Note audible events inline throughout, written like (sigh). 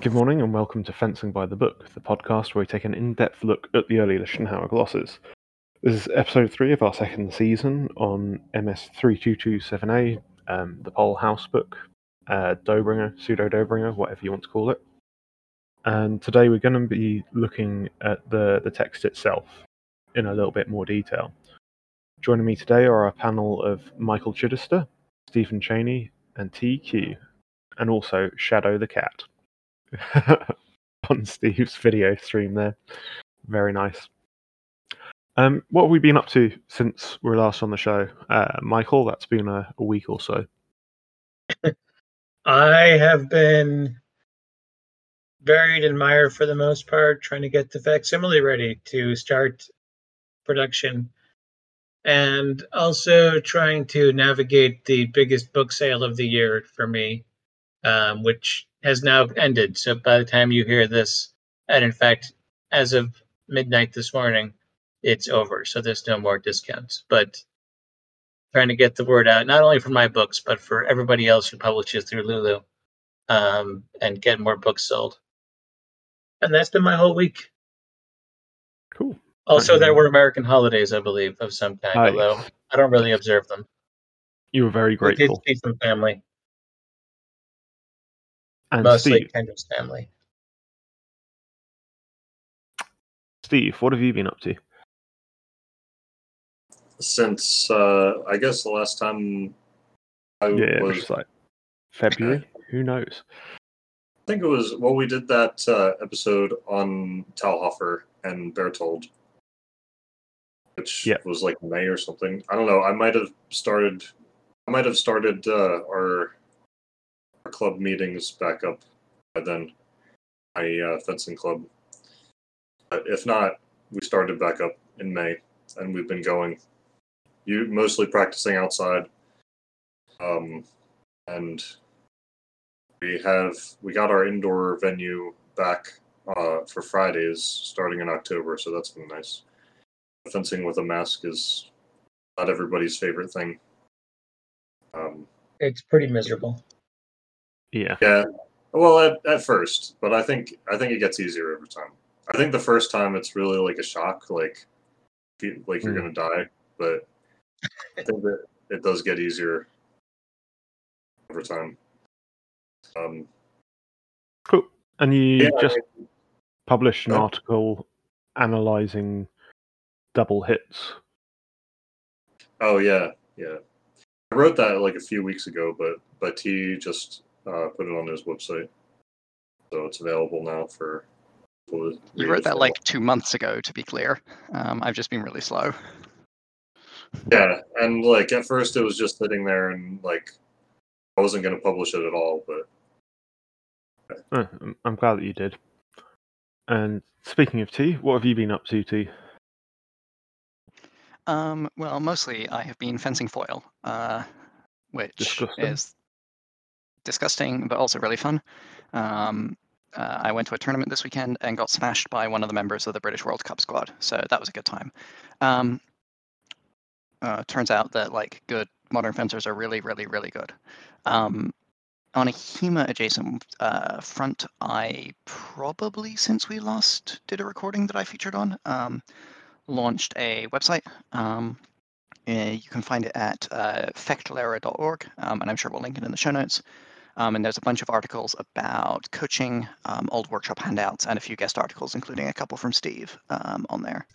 Good morning and welcome to Fencing by the Book, the podcast where we take an in depth look at the early Lichtenauer glosses. This is episode 3 of our second season on MS 3227A, um, the Pole House book, uh, Dobringer, pseudo Dobringer, whatever you want to call it. And today we're going to be looking at the, the text itself in a little bit more detail. Joining me today are a panel of Michael Chidester, Stephen Cheney, and Tea Kew, and also Shadow the Cat (laughs) on Steve's video stream there. Very nice. Um, what have we been up to since we were last on the show? Uh, Michael, that's been a, a week or so. (laughs) I have been buried in Meyer for the most part, trying to get the facsimile ready to start production and also trying to navigate the biggest book sale of the year for me, um, which has now ended. So by the time you hear this, and in fact, as of midnight this morning, it's over. So there's no more discounts. But trying to get the word out, not only for my books, but for everybody else who publishes through Lulu, um, and get more books sold. And that's been my whole week. Cool. Also, there were American holidays, I believe, of some kind, Hi. although I don't really observe them. You were very I did grateful. see some family, And mostly Steve, Kendra's family. Steve, what have you been up to? since uh, I guess the last time I Yeah, it was was, like February. Who knows? I think it was well, we did that uh, episode on Talhofer and Bertold, which Yeah. was like May or something. I don't know. I might have started. I might have started uh, our our club meetings back up by then. My uh, fencing club. But if not, we started back up in May, and we've been going. You mostly practicing outside. Um, and we have we got our indoor venue back uh, for Fridays starting in October, so that's been nice. Fencing with a mask is not everybody's favorite thing. Um, It's pretty miserable. Yeah. yeah, well, at, at first, but I think I think it gets easier over time. I think the first time it's really like a shock, like feel like you're Mm. gonna die, but I think that it does get easier over time. Um, Cool. And you yeah, just published an Yeah. article analyzing double hits. Oh yeah, yeah. I wrote that like a few weeks ago, but but he just uh, put it on his website, so it's available now for. You wrote that like two months ago, to be clear. Um, I've just been really slow. Yeah, and like at first it was just sitting there, and like I wasn't gonna publish it at all, but Uh, I'm- I'm glad that you did. And speaking of tea, what have you been up to, T? Um, well, mostly I have been fencing foil, uh, which Disgusting. is disgusting, but also really fun. Um, uh, I went to a tournament this weekend and got smashed by one of the members of the British World Cup squad, so that was a good time. Um, uh, turns out that like good modern fencers are really, really, really good. Um, on a HEMA adjacent uh, front, I probably since we last did a recording that I featured on, um, launched a website. Um, you can find it at uh, fectlera.org, um, and I'm sure we'll link it in the show notes. Um, and there's a bunch of articles about coaching, um, old workshop handouts, and a few guest articles, including a couple from Steve um, on there.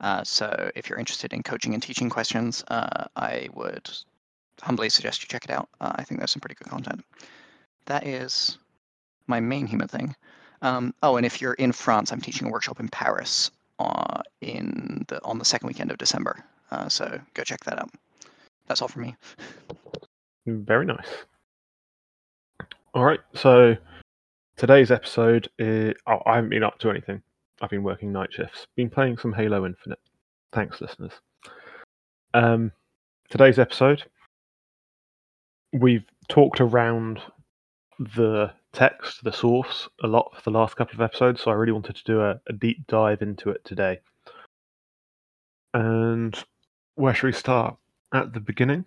Uh, so if you're interested in coaching and teaching questions, uh, I would humbly suggest you check it out. Uh, I think there's some pretty good content. That is my main human thing. Um, oh, and if you're in France, I'm teaching a workshop in Paris uh, in the on the second weekend of December. Uh, so go check that out. That's all for me. Very nice. All right, so today's episode is. Oh, I haven't been up to anything. I've been working night shifts. Been playing some Halo Infinite. Thanks, listeners. Um, today's episode, we've talked around the text, the source, a lot for the last couple of episodes, so I really wanted to do a, a deep dive into it today. And where should we start? At the beginning?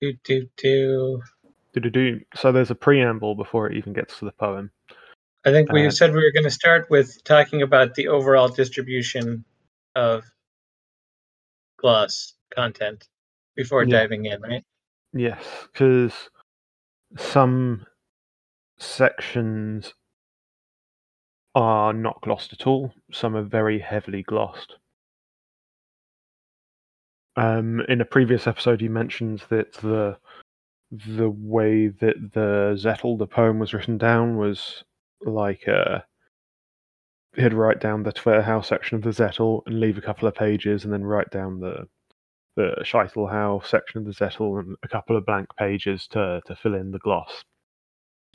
Do do do. Do-do-do. So there's a preamble before it even gets to the poem. I think we said we were going to start with talking about the overall distribution of gloss content before Yeah. diving in, right? Yes, because some sections are not glossed at all. Some are very heavily glossed. Um, in a previous episode, you mentioned that the the way that the Zettel, the poem, was written down was like uh, he'd write down the Tverhau section of the Zettel and leave a couple of pages, and then write down the the Scheitelhau section of the Zettel and a couple of blank pages to to fill in the gloss.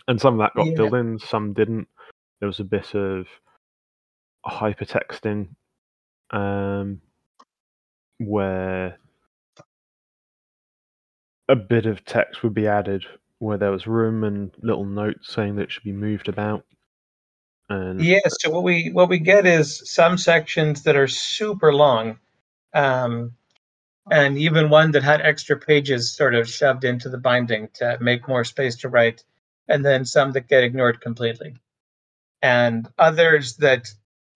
And some of that got Yeah. filled in, some didn't. There was a bit of hypertexting, um, where a bit of text would be added where there was room and little notes saying that it should be moved about. And Yeah. So what we what we get is some sections that are super long, um, and even one that had extra pages sort of shoved into the binding to make more space to write, and then some that get ignored completely, and others that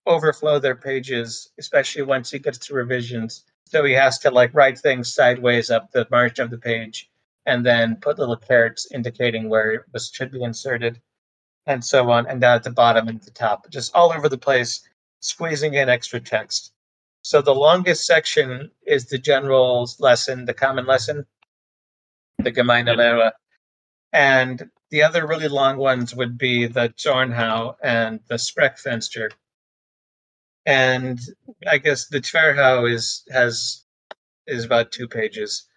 overflow their pages, especially once he gets to revisions. So he has to like write things sideways up the margin of the page, and then put little carrots indicating where it was should be inserted and so on, and down at the bottom and at the top, just all over the place, squeezing in extra text. So the longest section is the general lesson, the common lesson, the Gemeine Lehre. And the other really long ones would be the Zornhau and the Sprechfenster. And I guess the Tverhau is has is about two pages.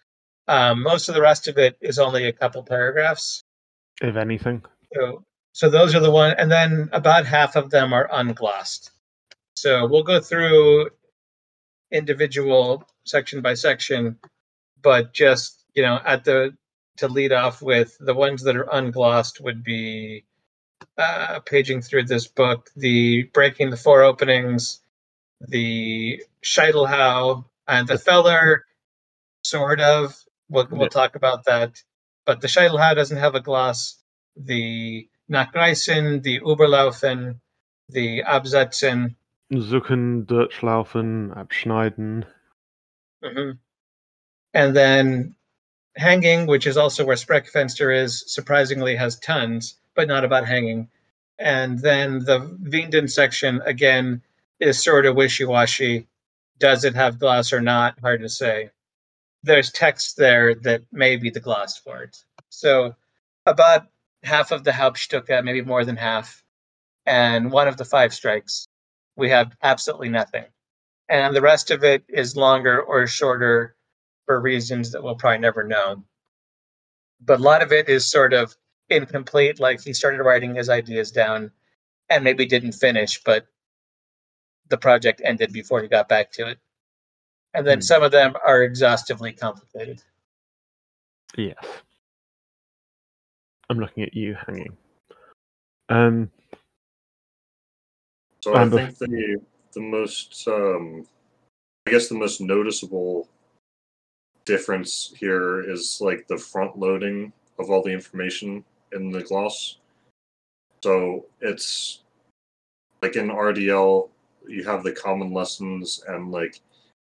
Um, most of the rest of it is only a couple paragraphs. if anything, So, so those are the one, and then about half of them are unglossed. So we'll go through individual section by section, but just you know, at the to lead off with the ones that are unglossed would be uh, paging through this book, the breaking the four openings, the Scheitelhau, and the Fehler, sort of. We'll, we'll Yeah. talk about that. But the Scheitelhau doesn't have a gloss. The Nachreisen, the Überlaufen, the Absätzen, Zucken, Durchlaufen, Abschneiden. hmm And then hanging, which is also where Sprechfenster is, surprisingly has tons, but not about hanging. And then the Winden section, again, is sort of wishy washy. Does it have gloss or not? Hard to say. There's text there that may be the gloss for it. So about half of the Hauptstücke, maybe more than half, and one of the five strikes, we have absolutely nothing. And the rest of it is longer or shorter for reasons that we'll probably never know. But a lot of it is sort of incomplete, like he started writing his ideas down and maybe didn't finish, but the project ended before he got back to it. And then Hmm. some of them are exhaustively complicated. Yes. I'm looking at you hanging. Um, So I think the the most um, I guess the most noticeable difference here is like the front loading of all the information in the gloss. So it's like in RDL you have the common lessons and like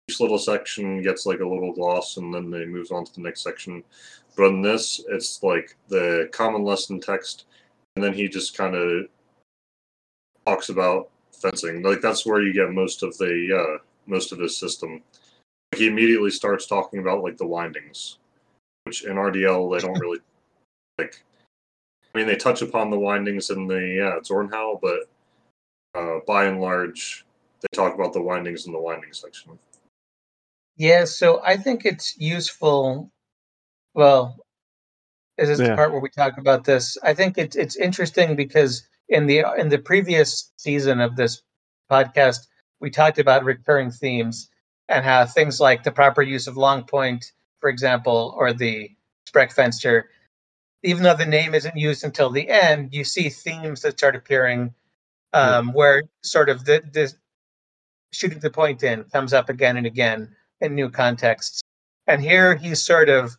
each little section gets like a little gloss and then they move on to the next section. But in this it's like the common lesson text and then he just kind of talks about fencing. Like that's where you get most of the uh, most of his system. Like, he immediately starts talking about like the windings, which in RDL they don't really (laughs) like. I mean, they touch upon the windings in the uh, Zornhau, but uh, by and large, they talk about the windings in the winding section. Yeah, so I think it's useful. Well, this is the part where we talk about this. I think it's it's interesting because in the in the previous season of this podcast, we talked about recurring themes and how things like the proper use of long point, for example, or the Sprechfenster, even though the name isn't used until the end, you see themes that start appearing um, where sort of the, the shooting the point in comes up again and again in new contexts. And here he's sort of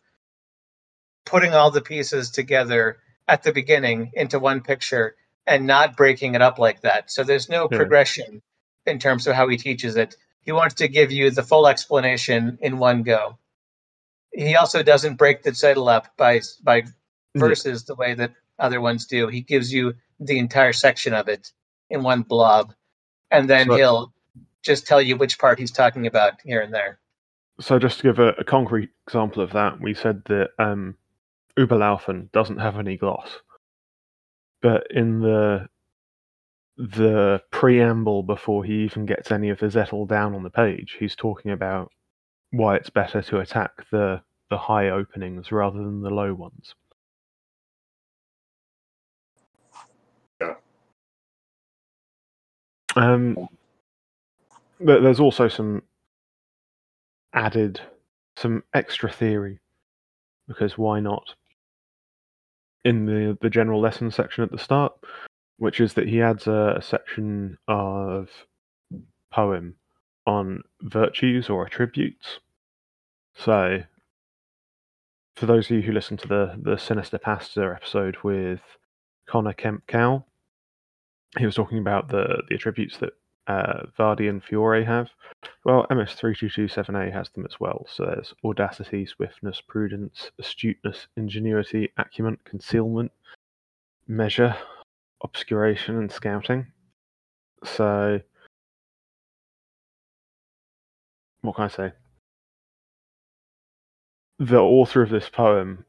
putting all the pieces together at the beginning into one picture and not breaking it up like that. So there's no Yeah. progression in terms of how he teaches it. He wants to give you the full explanation in one go. He also doesn't break the title up by by verses the way that other ones do. He gives you the entire section of it in one blob, and then So- he'll just tell you which part he's talking about here and there. So just to give a, a concrete example of that, we said that um, Uberlaufen doesn't have any gloss, but in the the preamble before he even gets any of the Zettel down on the page, he's talking about why it's better to attack the the high openings rather than the low ones. Yeah. Um, but there's also some added, some extra theory, because why not? In the the general lesson section at the start, which is that he adds a, a section of poem on virtues or attributes. So, for those of you who listened to the the Sinister Pastor episode with Connor Kemp-Cowell, he was talking about the the attributes that uh, Vadi and Fiore have. Well, MS3227A has them as well. So there's audacity, swiftness, prudence, astuteness, ingenuity, acumen, concealment, measure, obscuration, and scouting. So, what can I say? The author of this poem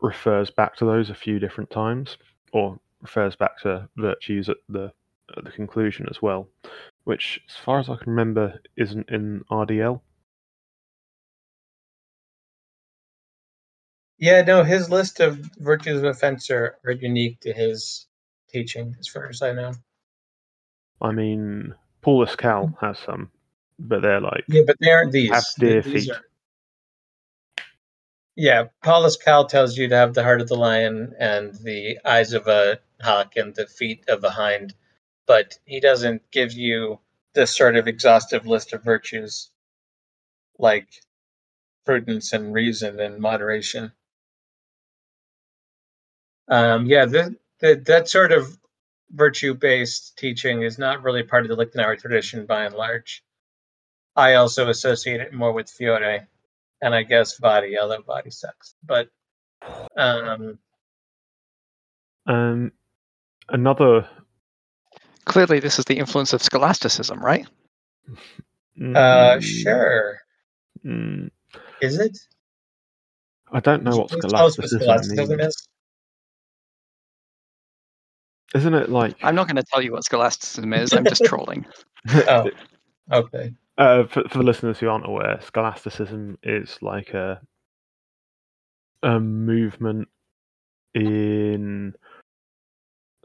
refers back to those a few different times, or refers back to virtues at the at the conclusion as well, which, as far as I can remember, isn't in RDL. Yeah, no, his list of virtues of a fencer are unique to his teaching, as far as I know. I mean, Paulus Kal has some, but they're like Yeah, but they aren't these. have deer These feet. are- Yeah, Paulus Kal tells you to have the heart of the lion and the eyes of a hawk and the feet of a hind, but he doesn't give you this sort of exhaustive list of virtues like prudence and reason and moderation. Um, yeah, the, the, that sort of virtue based teaching is not really part of the Lichtenauer tradition by and large. I also associate it more with Fiore and I guess Vadi, although Vadi sucks. But um, um another. Clearly, this is the influence of scholasticism, right? uh, mm, sure. mm, Is it? I don't know what Please what scholasticism scholasticism means. is. Isn't it like I'm not going to tell you what scholasticism is. I'm just (laughs) trolling. Oh, (laughs) okay. Uh, for, for the listeners who aren't aware, scholasticism is like a a movement in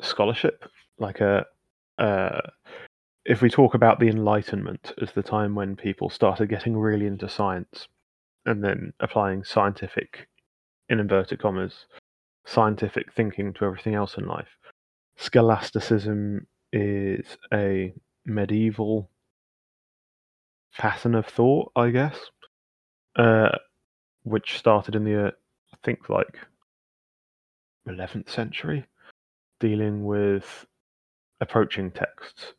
scholarship. Like a, uh, if we talk about the Enlightenment as the time when people started getting really into science, and then applying scientific, in inverted commas, scientific thinking to everything else in life. Scholasticism is a medieval pattern of thought, I guess, uh, which started in the, uh, I think, like 11th century, dealing with approaching texts,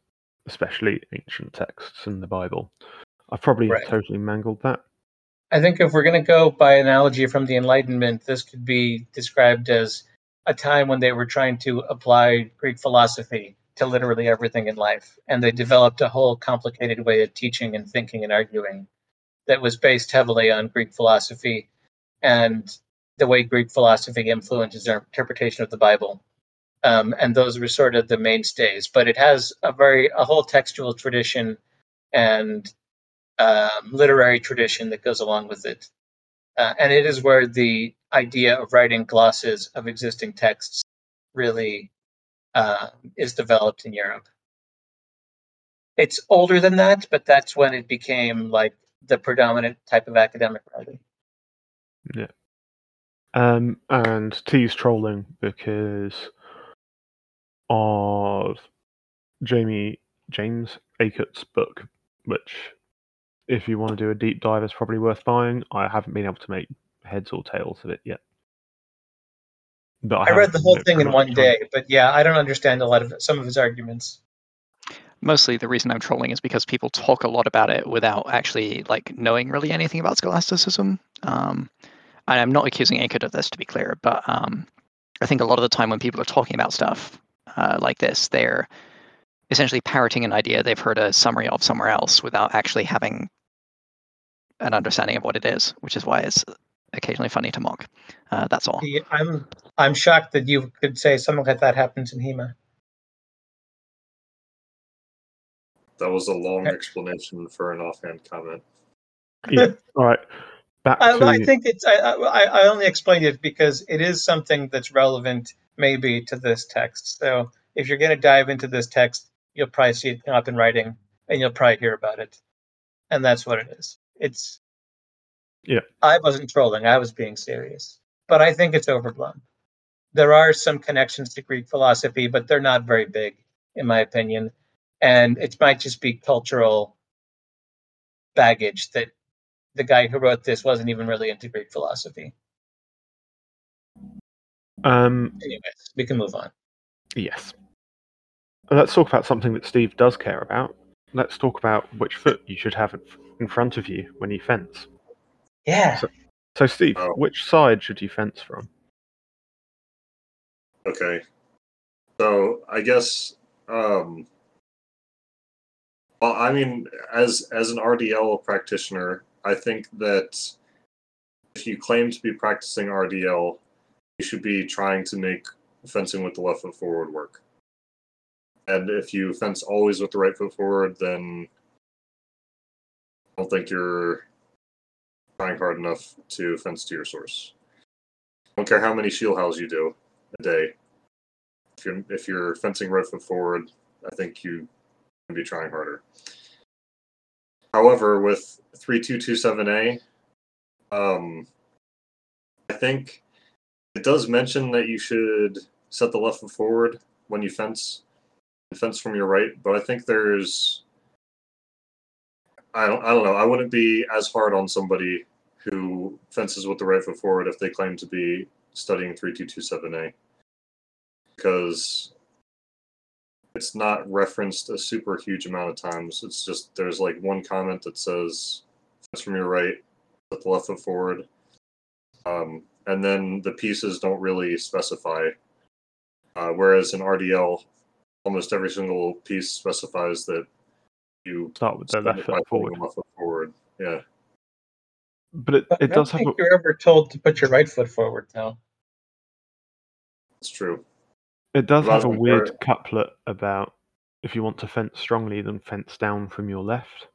especially ancient texts in the Bible. I've probably Right. totally mangled that. I think if we're going to go by analogy from the Enlightenment, this could be described as a time when they were trying to apply Greek philosophy to literally everything in life. And they developed a whole complicated way of teaching and thinking and arguing that was based heavily on Greek philosophy and the way Greek philosophy influences our interpretation of the Bible. Um, and those were sort of the mainstays. But it has a very a whole textual tradition and um, literary tradition that goes along with it. Uh, and it is where the idea of writing glosses of existing texts really uh, is developed in Europe. It's older than that, but that's when it became like the predominant type of academic writing. Yeah. Um, and T's trolling because of Jamie James Aikert's book, which, if you want to do a deep dive, is probably worth buying. I haven't been able to make heads or tails of it yet. But I, I read the whole thing in one time. day, but yeah, I don't understand a lot of some of his arguments. Mostly the reason I'm trolling is because people talk a lot about it without actually like knowing really anything about scholasticism. Um, and I'm not accusing Akid of this to be clear, but um, I think a lot of the time when people are talking about stuff uh, like this, they're essentially parroting an idea they've heard a summary of somewhere else without actually having an understanding of what it is, which is why it's occasionally funny to mock. Uh, that's all. The- I'm I'm shocked that you could say something like that happens in HEMA. That was a long explanation for an offhand comment. Yeah. All right. Back I, to I think it's I, I I only explained it because it is something that's relevant maybe to this text. So if you're going to dive into this text, you'll probably see it come up in writing, and you'll probably hear about it, and that's what it is. It's Yeah. I wasn't trolling. I was being serious, but I think it's overblown. There are some connections to Greek philosophy, but they're not very big, in my opinion, and it might just be cultural baggage that the guy who wrote this wasn't even really into Greek philosophy. um, Anyways, we can move on. yes. Let's talk about something that Steve does care about. Let's talk about which foot you should have in front of you when you fence. Yeah. So- So, Steve, Oh. which side should you fence from? Okay. So I guess um well I mean as as an RDL practitioner, I think that if you claim to be practicing RDL, you should be trying to make fencing with the left foot forward work. And if you fence always with the right foot forward, then I don't think you're trying hard enough to fence to your source. I don't care how many shield house you do a day. If you're if you're fencing right foot forward, I think you can be trying harder. However, with three two two seven A, um, I think it does mention that you should set the left foot forward when you fence, and fence from your right. But I think there's, I don't, I don't know. I wouldn't be as hard on somebody who fences with the right foot forward if they claim to be studying three two two seven A because it's not referenced a super huge amount of times. It's just there's like one comment that says fence from your right, put the left foot forward, um, and then the pieces don't really specify. Uh, whereas in RDL, almost every single piece specifies that you Start with the left foot forward. left foot forward. Yeah, But it, I it don't does have a, think you're ever told to put your right foot forward, though. it's true. It does have a weird than- couplet about if you want to fence strongly, then fence down from your left.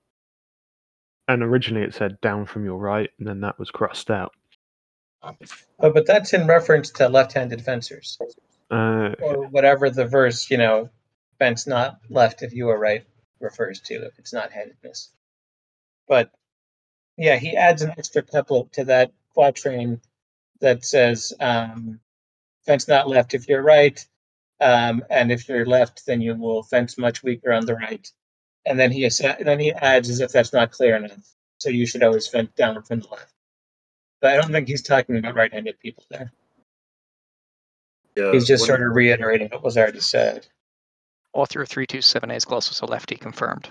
And originally it said down from your right, and then that was crossed out. But, but that's in reference to left-handed fencers, Uh, or whatever the verse, you know, fence not left if you are right refers to, if it's not handedness. But yeah, he adds an extra couplet to that quatrain that says, um, fence not left if you're right, um, and if you're left, then you will fence much weaker on the right. And then he assa- then he adds as if that's not clear enough. So you should always fence down from the left. But I don't think he's talking about right-handed people there. Yeah, He's just when- sort of reiterating what was already said. Author of 327A's Gloss was a lefty confirmed.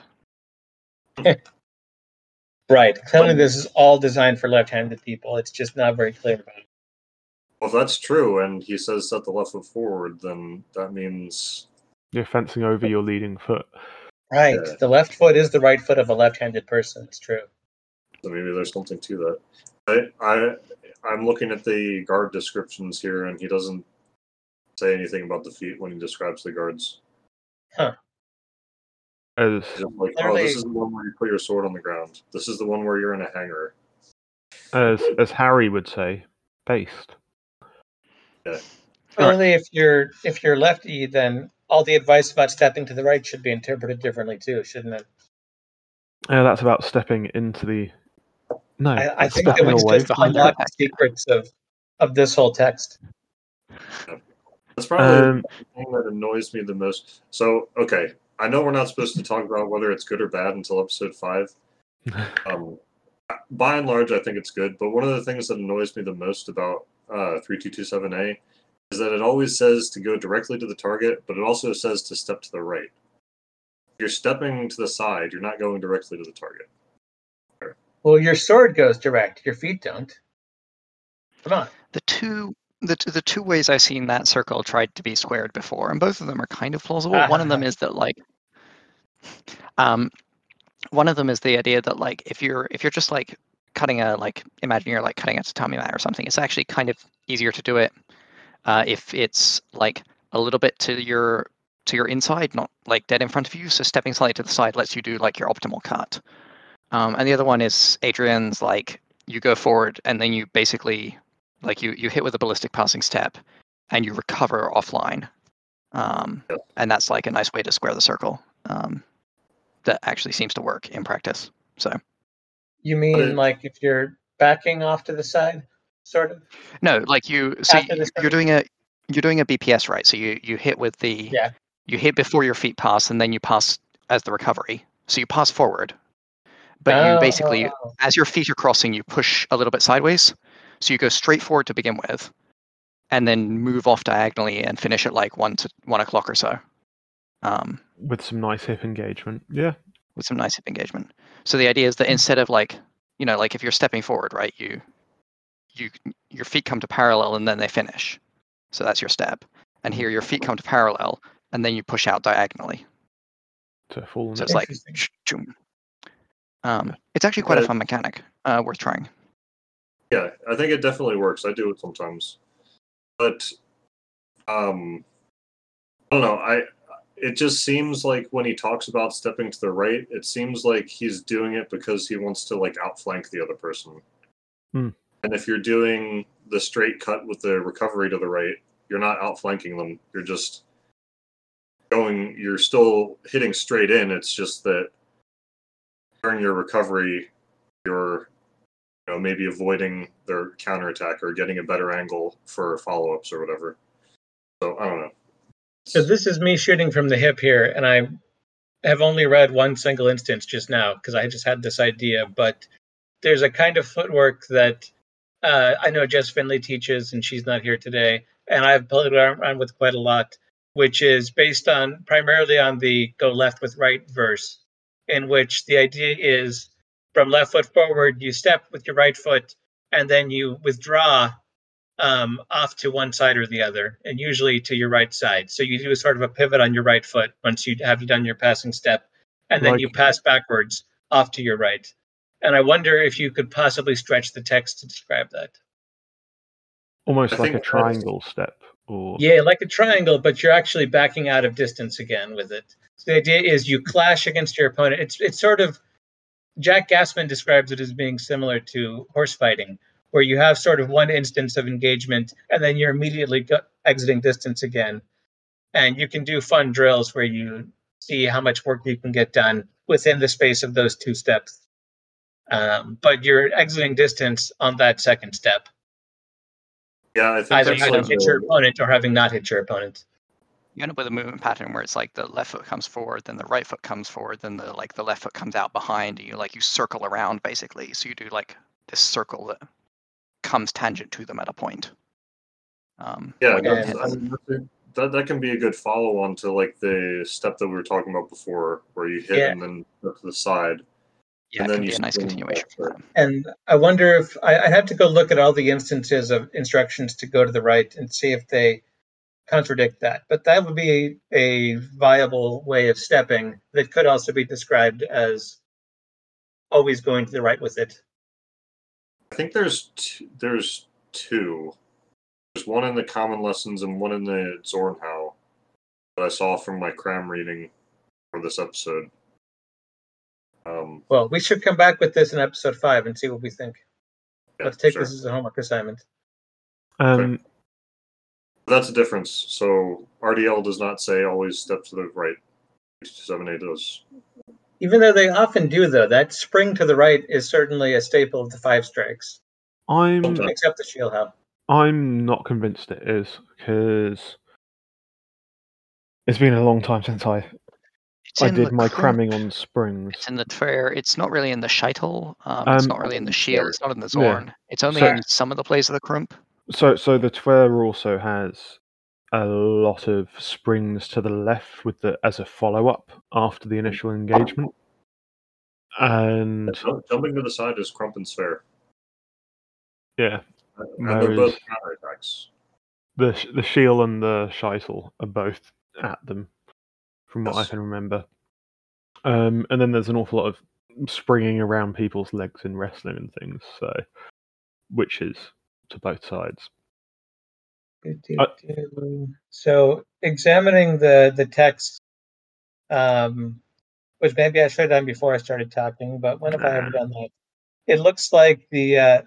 (laughs) Right. Clearly, this is all designed for left-handed people. It's just not very clear about it. Well, if that's true, and he says set the left foot forward, then that means you're fencing over your leading foot. Right. Yeah. The left foot is the right foot of a left-handed person. It's true. so maybe there's something to that. I, I I'm looking at the guard descriptions here, and he doesn't say anything about the feet when he describes the guards. Huh. As like, oh, this oh, is the one where you put your sword on the ground. This is the one where you're in a hangar. as as Harry would say, based. Clearly, if you're if you're lefty, then all the advice about stepping to the right should be interpreted differently too, shouldn't it? Uh, that's about stepping into the. No, I, I think that stepping would away. just behind unlock her. the secrets of of this whole text. That's probably Um, the thing that annoys me the most. So, okay, I know we're not supposed to talk about whether it's good or bad until episode five. (laughs) Um, by and large, I think it's good. But one of the things that annoys me the most about uh, 3227A is that it always says to go directly to the target, but it also says to step to the right. If you're stepping to the side, you're not going directly to the target. Well, your sword goes direct. Your feet don't. Come on. The two the t- the two ways I've seen that circle tried to be squared before, and both of them are kind of plausible. One of them is that like, um, one of them is the idea that like if you're if you're just like cutting a like imagine you're like cutting a tatami mat or something, it's actually kind of easier to do it uh, if it's like a little bit to your to your inside, not like dead in front of you. So stepping slightly to the side lets you do like your optimal cut. Um, and the other one is Adrian's like you go forward and then you basically like you you hit with a ballistic passing step and you recover offline. Um, and that's like a nice way to square the circle. Um, that actually seems to work in practice. So You mean it- like if you're backing off to the side, sort of? no, like you so you- you're doing a you're doing a BPS right. So you you hit with the Yeah. you hit before your feet pass and then you pass as the recovery. So you pass forward, but you Oh, basically oh, oh. as your feet are crossing, you push a little bit sideways. So you go straight forward to begin with, and then move off diagonally and finish at like one to one o'clock or so, um, with some nice hip engagement. Yeah, with some nice hip engagement. So the idea is that instead of like, you know, like if you're stepping forward, right, you, you, your feet come to parallel and then they finish. So that's your step. And here your feet come to parallel and then you push out diagonally. to full. So it's like, Interesting. ch- choom. um, it's actually quite a fun mechanic, uh, worth trying. Yeah, I think it definitely works. I do it sometimes, but um, I don't know. I it just seems like when he talks about stepping to the right, it seems like he's doing it because he wants to like outflank the other person. Hmm. And if you're doing the straight cut with the recovery to the right, you're not outflanking them. You're just going. You're still hitting straight in. It's just that during your recovery, you're you know, maybe avoiding their counterattack or getting a better angle for follow ups or whatever. So I don't know. So this is me shooting from the hip here, and I have only read one single instance just now because I just had this idea. But there's a kind of footwork that uh, I know Jess Finley teaches, and she's not here today, and I've played around with quite a lot, which is based on primarily on the go left with right verse, in which the idea is from left foot forward, you step with your right foot, and then you withdraw um, off to one side or the other, and usually to your right side. So you do sort of a pivot on your right foot once you have done your passing step, and then Like- you pass backwards off to your right. And I wonder if you could possibly stretch the text to describe that. almost I like a think that's- triangle step. Or Yeah, like a triangle, but you're actually backing out of distance again with it. So the idea is you clash against your opponent. It's it's sort of Jack Gassmann describes it as being similar to horse fighting, where you have sort of one instance of engagement and then you're immediately go- exiting distance again. And you can do fun drills where you see how much work you can get done within the space of those two steps. Um, but you're exiting distance on that second step, Yeah, I think either that's having hit your opponent or having not hit your opponent. You end up with a movement pattern where it's like the left foot comes forward, then the right foot comes forward, then the like the left foot comes out behind, and you like you circle around basically. So you do like this circle that comes tangent to them at a point. Um, yeah, that's, hit I them. mean, that that can be a good follow on to like the step that we were talking about before, where you hit Yeah. and then step to the side. yeah, and then can be you a nice continuation. for them. And I wonder if I, I'd have to go look at all the instances of instructions to go to the right and see if they contradict that. But that would be a viable way of stepping that could also be described as always going to the right with it. I think there's t- there's two. There's one in the common lessons and one in the Zornhau that I saw from my cram reading for this episode. Um, Well, we should come back with this in episode five and see what we think. yeah, Let's take sure. this as a homework assignment. um, That's a difference. So RDL does not say always step to the right. 7A does. Even though they often do, though, that spring to the right is certainly a staple of the five strikes, I'm Sometimes. except the Schielhau. I'm not convinced it is because it's been a long time since I It's I did my cr- cramming on springs. It's in the Tver. It's not really in the Scheitel. Um, it's Um, not really in the Shield. It's not in the yeah. Zorn. It's only So- in some of the plays of the Crump. So so the Twer also has a lot of springs to the left with the as a follow up after the initial engagement. And jumping to the side is Crump and Sphere. Yeah. And they're both counter attacks. The the shield and the Scheitel are both at them, from what yes. I can remember. Um, and then there's an awful lot of springing around people's legs in wrestling and things. So, which is to both sides. Uh, so examining the the text, um, which maybe I should have done before I started talking, but when have I ever done that? It looks like the uh,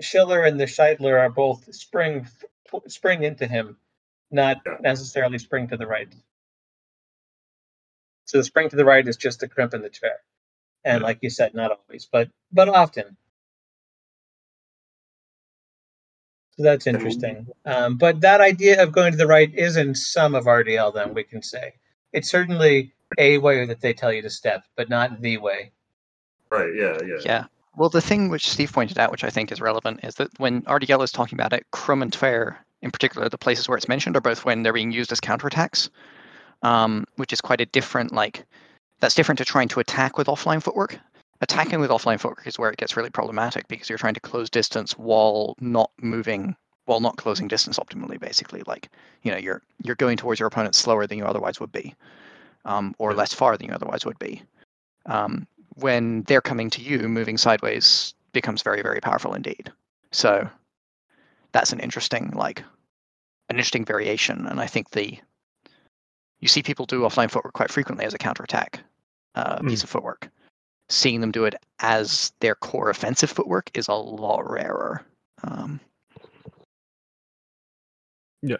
Schiller and the Scheidler are both spring spring into him, not necessarily spring to the right. So the spring to the right is just a crimp in the chair, and like you said, not always, but but often. So that's interesting. Um, but that idea of going to the right is in some of RDL, then we can say. It's certainly a way that they tell you to step, but not the way. Right, yeah, yeah. Yeah. Well, the thing which Steve pointed out, which I think is relevant, is that when RDL is talking about it, Crum and Tver, in particular, the places where it's mentioned are both when they're being used as counterattacks, um, which is quite a different, like, that's different to trying to attack with offline footwork attacking with offline footwork is where it gets really problematic because you're trying to close distance while not moving while not closing distance optimally basically. Like you know you're you're going towards your opponent slower than you otherwise would be um, or less far than you otherwise would be. Um, when they're coming to you moving sideways becomes very very powerful indeed. So that's an interesting like an interesting variation and i think the you see people do offline footwork quite frequently as a counterattack uh, mm. piece of footwork seeing them do it as their core offensive footwork is a lot rarer. Um, yeah.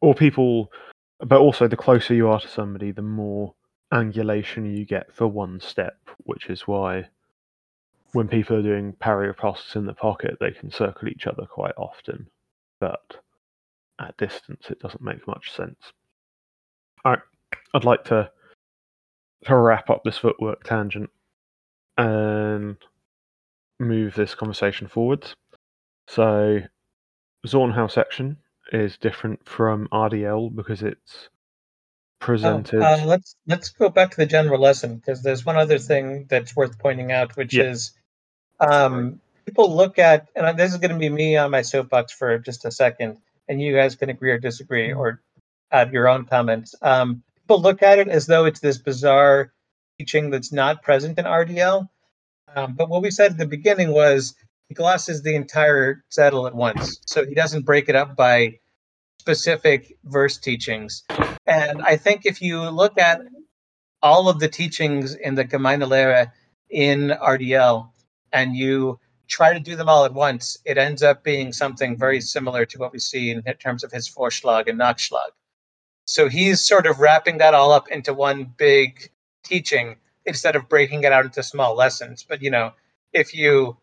Or people, but also the closer you are to somebody, the more angulation you get for one step, which is why when people are doing parry ripostes in the pocket, they can circle each other quite often. But at distance, it doesn't make much sense. All right. I'd like to to wrap up this footwork tangent and move this conversation forwards. So, Zornhouse section is different from RDL because it's presented. Oh, uh, let's let's go back to the general lesson because there's one other thing that's worth pointing out, which yeah. is um, people look at, and this is going to be me on my soapbox for just a second, and you guys can agree or disagree mm-hmm. or add your own comments. Um, people look at it as though it's this bizarre teaching that's not present in RDL. Um, but what we said at the beginning was he glosses the entire Zettel at once. So he doesn't break it up by specific verse teachings. And I think if you look at all of the teachings in the Gemeine Lehre in RDL and you try to do them all at once, it ends up being something very similar to what we see in terms of his Vorschlag and Nachschlag. So he's sort of wrapping that all up into one big teaching instead of breaking it out into small lessons. But you know, if you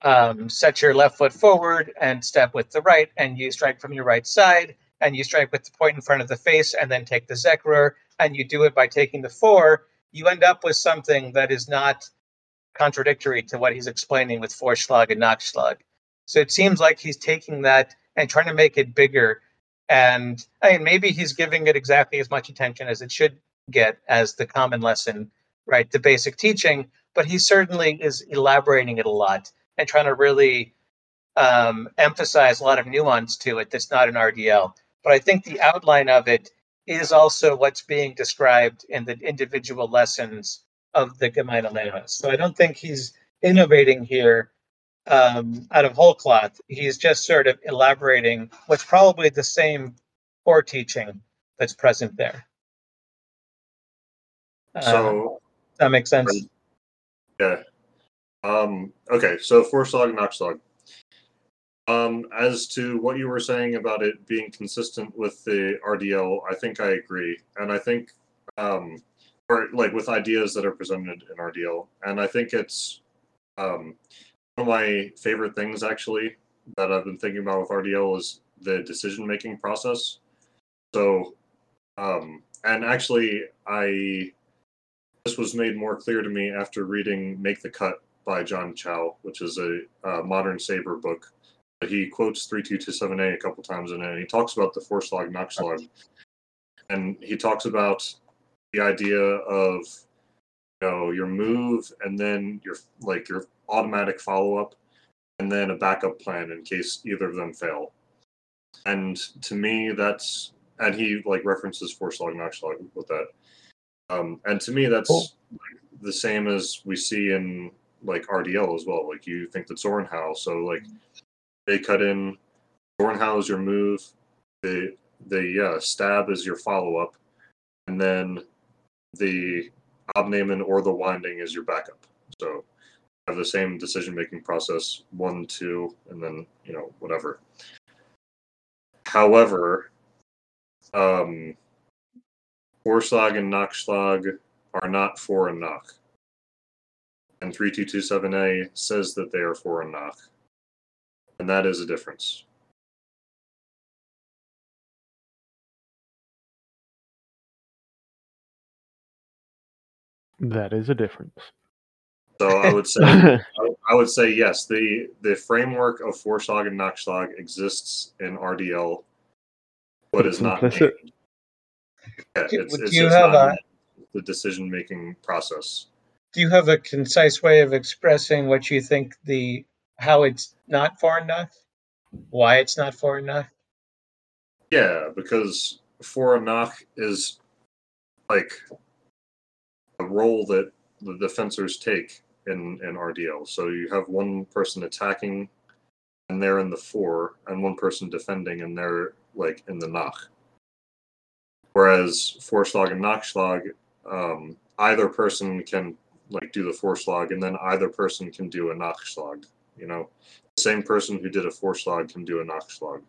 um, set your left foot forward and step with the right, and you strike from your right side, and you strike with the point in front of the face, and then take the Zekrur, and you do it by taking the four, you end up with something that is not contradictory to what he's explaining with Vorschlag and Nachschlag. So it seems like he's taking that and trying to make it bigger and I mean, maybe he's giving it exactly as much attention as it should get as the common lesson, right? The basic teaching, but he certainly is elaborating it a lot and trying to really um, emphasize a lot of nuance to it that's not an RDL. But I think the outline of it is also what's being described in the individual lessons of the Gemeine Lehre. So I don't think he's innovating here um, out of whole cloth. He's just sort of elaborating what's probably the same core teaching that's present there. Uh, so that makes sense. Yeah. Um, okay, so Vorschlag, Nachschlag. Um, as to what you were saying about it being consistent with the RDL, I think I agree, and I think, um, or like with ideas that are presented in RDL, and I think it's um, of my favorite things actually that I've been thinking about with RDL is the decision making process. So, um, and actually, I this was made more clear to me after reading Make the Cut by John Chow, which is a, a modern saber book he quotes 3227A a couple times in it, and he talks about the Vorschlag Nachschlag. And he talks about the idea of know your move and then your like your automatic follow up and then a backup plan in case either of them fail. And to me that's and he like references Vorschlag Nachschlag with that. Um, and to me that's Cool. the same as we see in like RDL as well. Like you think that's Zornhau, so like they cut in Zornhau is your move, the the uh, stab is your follow up, and then the Abnehmen or the winding is your backup. So have the same decision making process, one, two, and then you know whatever. However, um, Vorschlag and Nachschlag are not vor and Nach. And 3227A says that they are vor and Nach. And that is a difference. That is a difference. So I would say (laughs) I I would say yes. The the framework of Vorschlag and Nachschlag exists in RDL, but It's is not implicit. named. Yeah, it's, do it's you just have not a- the decision making process. Do you have a concise way of expressing what you think the how it's not foreign enough? Why it's not foreign enough? Yeah, because for a knock is like a role that the defenders take in in RDL. So you have one person attacking, and they're in the vor, and one person defending, and they're like in the Nach. Whereas Vorschlag and Nachschlag, um, either person can like do the Vorschlag, and then either person can do a Nachschlag. You know, the same person who did a Vorschlag can do a Nachschlag.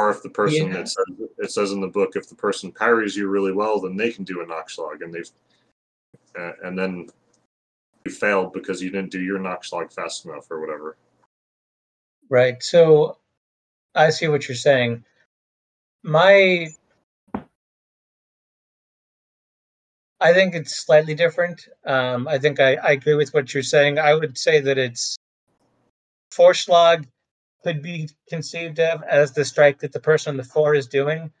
Or if the person Yeah. it says it says in the book, if the person parries you really well, then they can do a Nachschlag, and they've uh, and then you failed because you didn't do your Nachschlag fast enough or whatever. Right. So I see what you're saying. My I think it's slightly different. Um, I think I, I agree with what you're saying. I would say that it's Vorschlag could be conceived of as the strike that the person on the vor is doing,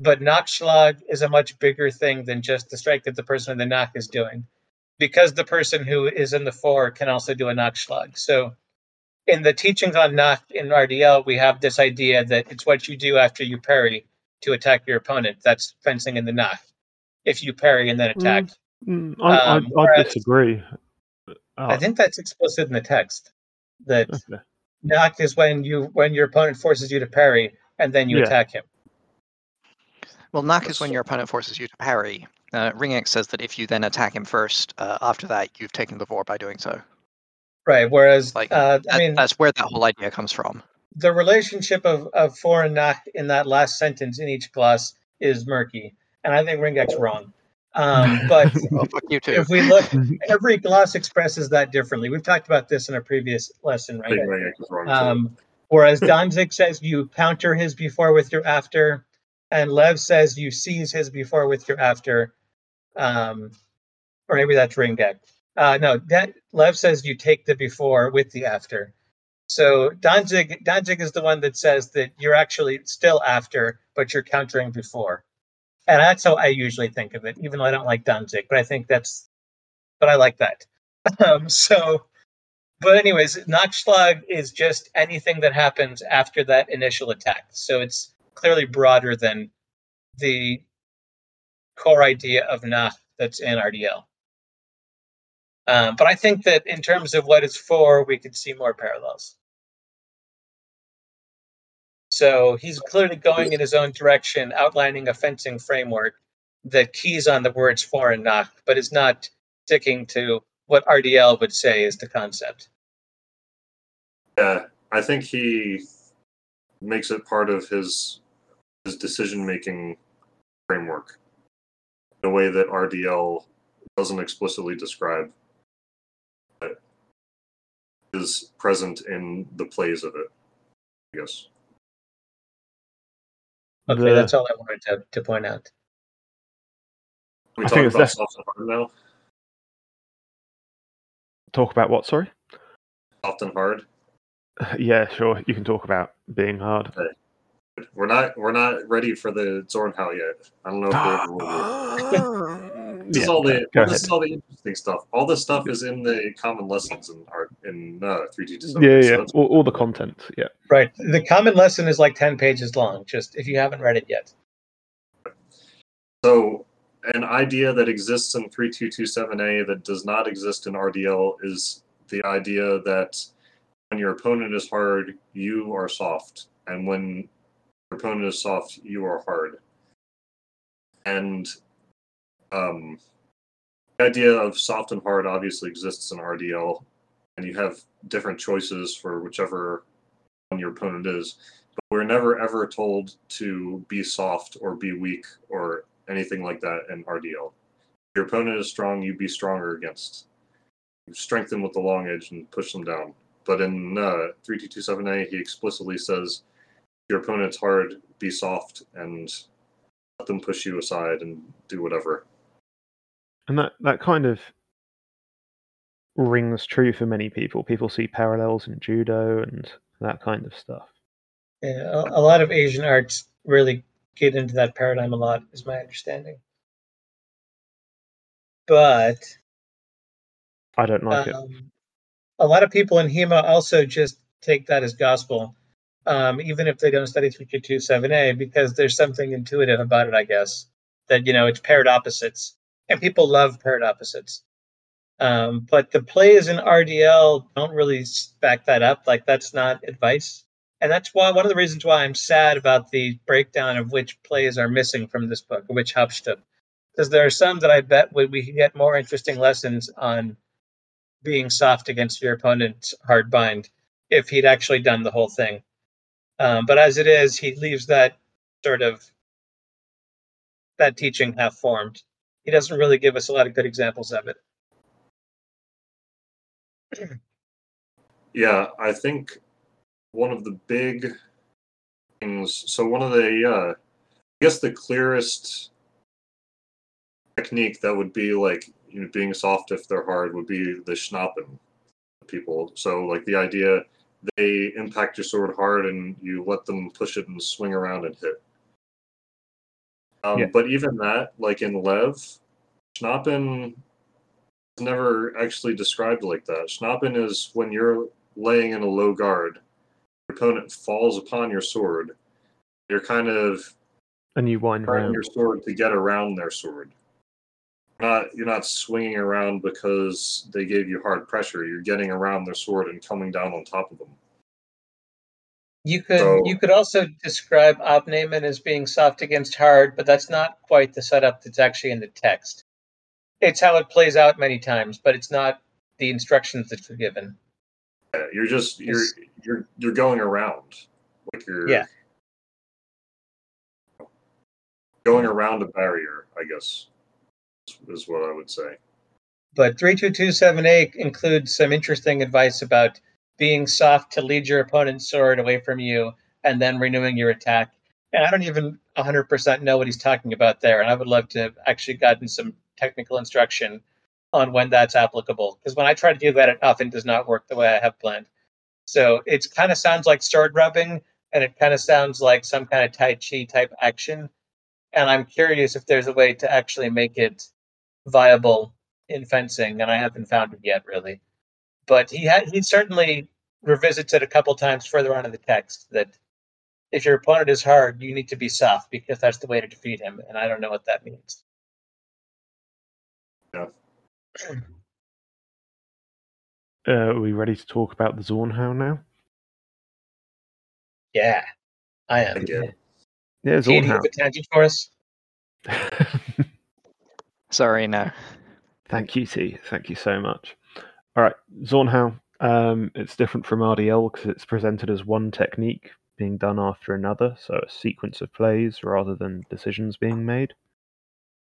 but Nachschlag is a much bigger thing than just the strike that the person in the Nach is doing, because the person who is in the vor can also do a Nachschlag. So in the teachings on Nach in RDL, we have this idea that it's what you do after you parry to attack your opponent. That's fencing in the Nach. If you parry and then attack, Mm, I, I, Um, I whereas- disagree. Uh, I think that's explicit in the text. That okay. Knock is when you when your opponent forces you to parry and then you Yeah. attack him. Well, Nach is when your opponent forces you to parry. Uh, Ringeck says that if you then attack him first, uh, after that, you've taken the vor by doing so. Right. Whereas, Like, uh, That, I mean, that's where that whole idea comes from. the relationship of, of vor and Nach in that last sentence in each gloss is murky, and I think Ringeck's wrong. Um, (laughs) but Well, fuck you too. if we look, (laughs) every gloss expresses that differently. We've talked about this in a previous lesson, right? think Ringeck was wrong too. Um, whereas Danzig says you counter his before with your after, and Lew says you seize his before with your after. Um, or maybe that's Ringeck. Uh, no, that Lew says you take the before with the after. So Danzig Danzig is the one that says that you're actually still after, but you're countering before. And that's how I usually think of it, even though I don't like Danzig, but I think that's but I like that. (laughs) Um, so but anyways, Nachschlag is just anything that happens after that initial attack. So it's clearly broader than the core idea of Nach that's in RDL. Um, but I think that in terms of what it's for, we could see more parallels. So he's clearly going in his own direction, outlining a fencing framework that keys on the words vor and Nach, but is not sticking to what RDL would say is the concept. Yeah, I think he makes it part of his his decision making framework in a way that RDL doesn't explicitly describe. But is present in the plays of it. I guess. Okay, The- that's all I wanted to, to point out. We I talk think it's about soft and hard now. Talk about what? Sorry. Soft and hard. (laughs) Yeah, sure. You can talk about being hard. We're not we're not ready for the Zornhau yet. I don't know if we (gasps) (laughs) ever will be. This is all the go this ahead. is all the interesting stuff. All this stuff is in the common lessons in art in uh, three D design. Yeah, yeah. that's- All, all the content. Yeah. Right. The common lesson is like 10 pages long, just if you haven't read it yet. So, an idea that exists in 3227A that does not exist in RDL is the idea that when your opponent is hard, you are soft. And when your opponent is soft, you are hard. And um, the idea of soft and hard obviously exists in RDL, and you have different choices for whichever one your opponent is. But we're never ever told to be soft or be weak or anything like that in RDL. If your opponent is strong, you be stronger against. You strengthen with the long edge and push them down. But in uh, 3227A, he explicitly says, your opponent's hard, be soft, and let them push you aside and do whatever. And that, that kind of rings true for many people. People see parallels in judo and that kind of stuff. Yeah, a, a lot of Asian arts really get into that paradigm a lot, is my understanding. But I don't like it. um, a lot of people in HEMA also just take that as gospel, um, even if they don't study 327A, because there's something intuitive about it, I guess, that, you know, it's paired opposites. And people love paired opposites. Um, but the plays in RDL don't really back that up. Like, that's not advice. And that's why one of the reasons why I'm sad about the breakdown of which plays are missing from this book, which Hauptstück. Because there are some that I bet we, we could get more interesting lessons on being soft against your opponent's hard bind if he'd actually done the whole thing. Um, but as it is, he leaves that sort of that teaching half formed. He doesn't really give us a lot of good examples of it. Yeah, I think one of the big things. So one of the, uh, I guess the clearest technique that would be like you know being soft if they're hard would be the schnappen people. So like the idea they impact your sword hard and you let them push it and swing around and hit. Um, Yeah. But even that, like in Lew, schnappen is never actually described like that. Schnappen is when you're laying in a low guard, your opponent falls upon your sword. You're kind of And you wind around. your sword to get around their sword. You're not you're not swinging around because they gave you hard pressure. You're getting around their sword and coming down on top of them. You could So- you could also describe Abnehmen as being soft against hard, but that's not quite the setup that's actually in the text. It's how it plays out many times, but it's not the instructions that you're given. You're just you're you're you're going around like you're Yeah. going around a barrier. I guess is what I would say. But 3227A includes some interesting advice about being soft to lead your opponent's sword away from you and then renewing your attack. And I don't even 100% know what he's talking about there. And I would love to have actually gotten some technical instruction on when that's applicable. Because when I try to do that, it often does not work the way I have planned. So it kind of sounds like sword rubbing and it kind of sounds like some kind of Tai Chi type action. And I'm curious if there's a way to actually make it viable in fencing, and I haven't found it yet, really. But he ha- he certainly revisits it a couple times further on in the text that if your opponent is hard, you need to be soft because that's the way to defeat him, and I don't know what that means. Uh, are we ready to talk about the Zornhau now? Yeah, I am. Again. Yeah, Kate, do you have a tangent for us? (laughs) Sorry, no. Thank you, T. Thank you so much. All right, Zornhau. Um, it's different from RDL because it's presented as one technique being done after another, so a sequence of plays rather than decisions being made.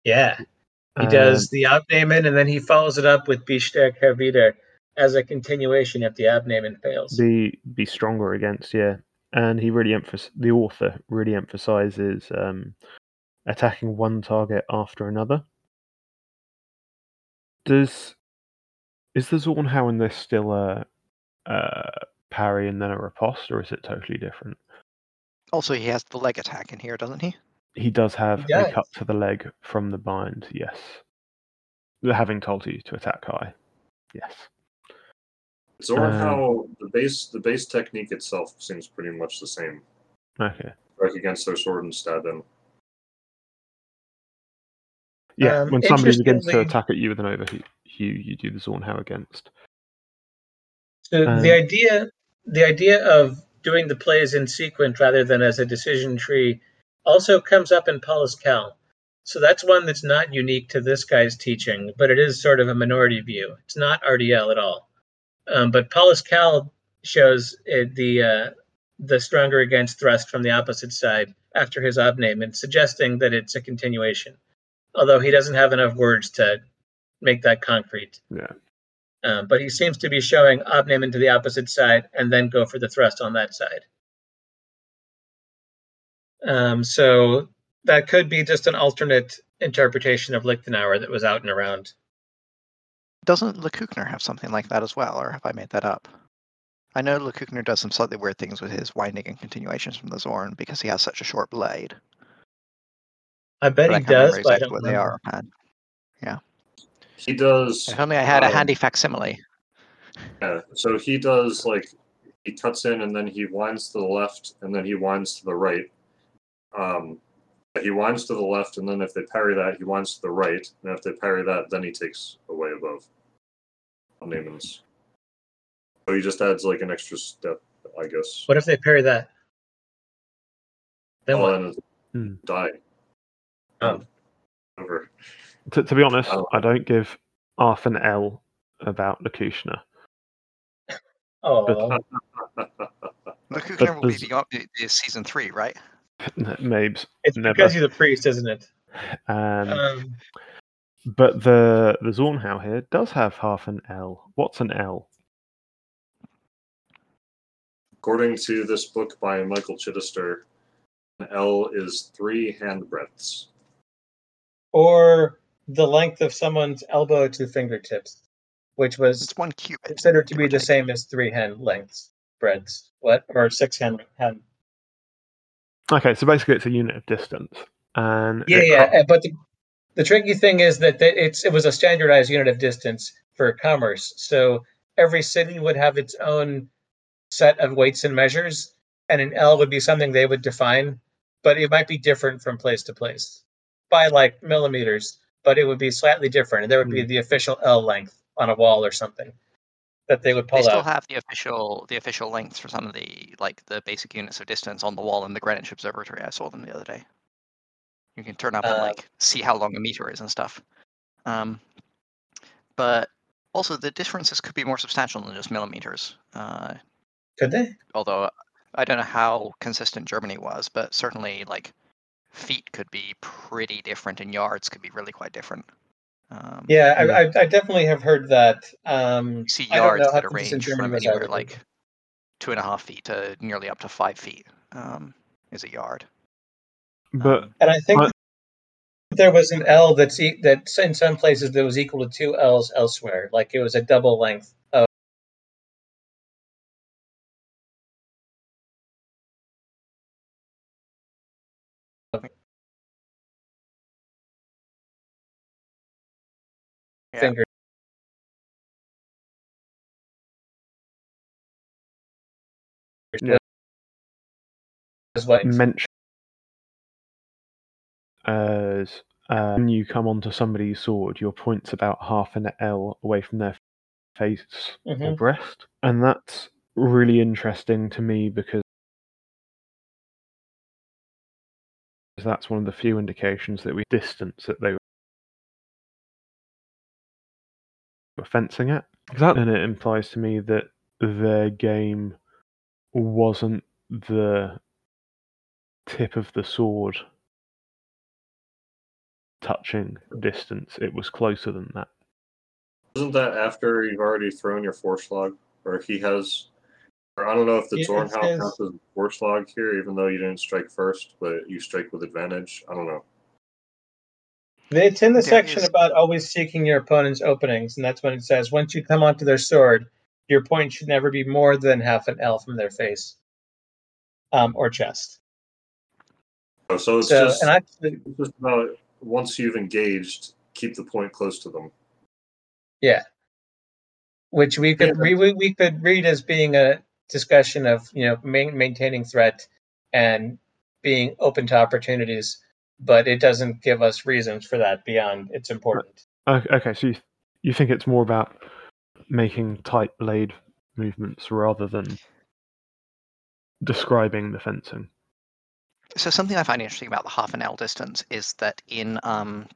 Yeah, he Um, does the Abnehmen, and then he follows it up with Bistec Herr wieder as a continuation if the Abnehmen fails. be be stronger against, yeah. And he really emphas the author really emphasizes um, attacking one target after another. Does is the Zornhau in this still a, a parry and then a riposte, or is it totally different? Also, he has the leg attack in here, doesn't he? He does have He a cut to the leg from the bind, yes. Having told you to attack high. Yes. Zorn, Um, how the base the base technique itself seems pretty much the same. Okay. Strike against their sword and stab in. Yeah, Um, when somebody begins to interestingly- attack at you with an Oberhau, you, you do the Zornhau against. So Um, the idea, the idea of doing the plays in sequence rather than as a decision tree, also comes up in Paulus Kal. So that's one that's not unique to this guy's teaching, but it is sort of a minority view. It's not RDL at all. Um, but Paulus Kal shows it, the uh, the stronger against thrust from the opposite side after his Abnehmen and suggesting that it's a continuation. Although he doesn't have enough words to make that concrete. Yeah. Um, but he seems to be showing Abnehmen to the opposite side and then go for the thrust on that side. Um, so that could be just an alternate interpretation of Lichtenauer that was out and around. Doesn't Lecküchner have something like that as well, or have I made that up? I know Lecküchner does some slightly weird things with his winding and continuations from the Zorn because he has such a short blade. I bet but he can't does, but I exactly don't what they are offhand. He does. If only I had a um, handy facsimile. Yeah, so he does like he cuts in and then he winds to the left and then he winds to the right. Um, he winds to the left and then if they parry that, he winds to the right, and if they parry that, then he takes away above. On Naaman's. So he just adds like an extra step, I guess. What if they parry that? Then Oh, what? and Hmm. die. Oh. Over. To, to be honest, Oh. I don't give half an L about the Kushner. Oh, Lecküchner will be there's- beyond the, the season three, right? (laughs) Mabes. it's never. because he's a priest, isn't it? Um, Um, but the the Zornhau here does have half an L. What's an L? According to this book by Michael Chidester, an L is three hand breadths. or the length of someone's elbow to fingertips, which was It's one cubit. considered to be the same as three hand lengths breadths. What or six hand hand? Okay, so basically it's a unit of distance. And Yeah, yeah. co- uh, But the, the tricky thing is that that it's it was a standardized unit of distance for commerce. So every city would have its own set of weights and measures, and an L would be something they would define, but it might be different from place to place by like millimeters. But it would be slightly different, and there would be Hmm. the official L length on a wall or something that they would pull They still out. have the official the official lengths for some of the like the basic units of distance on the wall in the Greenwich Observatory. I saw them the other day. You can turn up and Uh, like see how long a meter is and stuff. Um, but also the differences could be more substantial than just millimeters. Uh, Could they? although I don't know how consistent Germany was, but certainly like feet could be pretty different and yards could be really quite different. Um, Yeah, I, I, I definitely have heard that. Um, you see I don't yards know how that consistent range from anywhere like two and a half feet to nearly up to five feet um, is a yard. but Um, And I think What? there was an L that's e- that in some places that was equal to two L's elsewhere. Like it was a double length Finger. Yeah. Was what- mention as uh, when you come onto somebody's sword, your point's about half an L away from their face or Mhm. breast, and that's really interesting to me because that's one of the few indications that we distance that they fencing it. Exactly. And it implies to me that their game wasn't the tip of the sword touching distance. It was closer than that. Isn't that after you've already thrown your Vorschlag? Or he has. Or I don't know if the Yeah, it Zornhau counts as Vorschlag here, even though you didn't strike first, but you strike with advantage. I don't know. It's in the There section is- about always seeking your opponent's openings, and that's when it says once you come onto their sword, your point should never be more than half an L from their face um, or chest. Oh, so it's So, just, and actually, it's just about once you've engaged, keep the point close to them. yeah, which we could Yeah. we, we could read as being a discussion of you know main, maintaining threat and being open to opportunities, but it doesn't give us reasons for that beyond it's important. Okay, so you, you think it's more about making tight blade movements rather than describing the fencing. So something I find interesting about the half an L distance is that in um,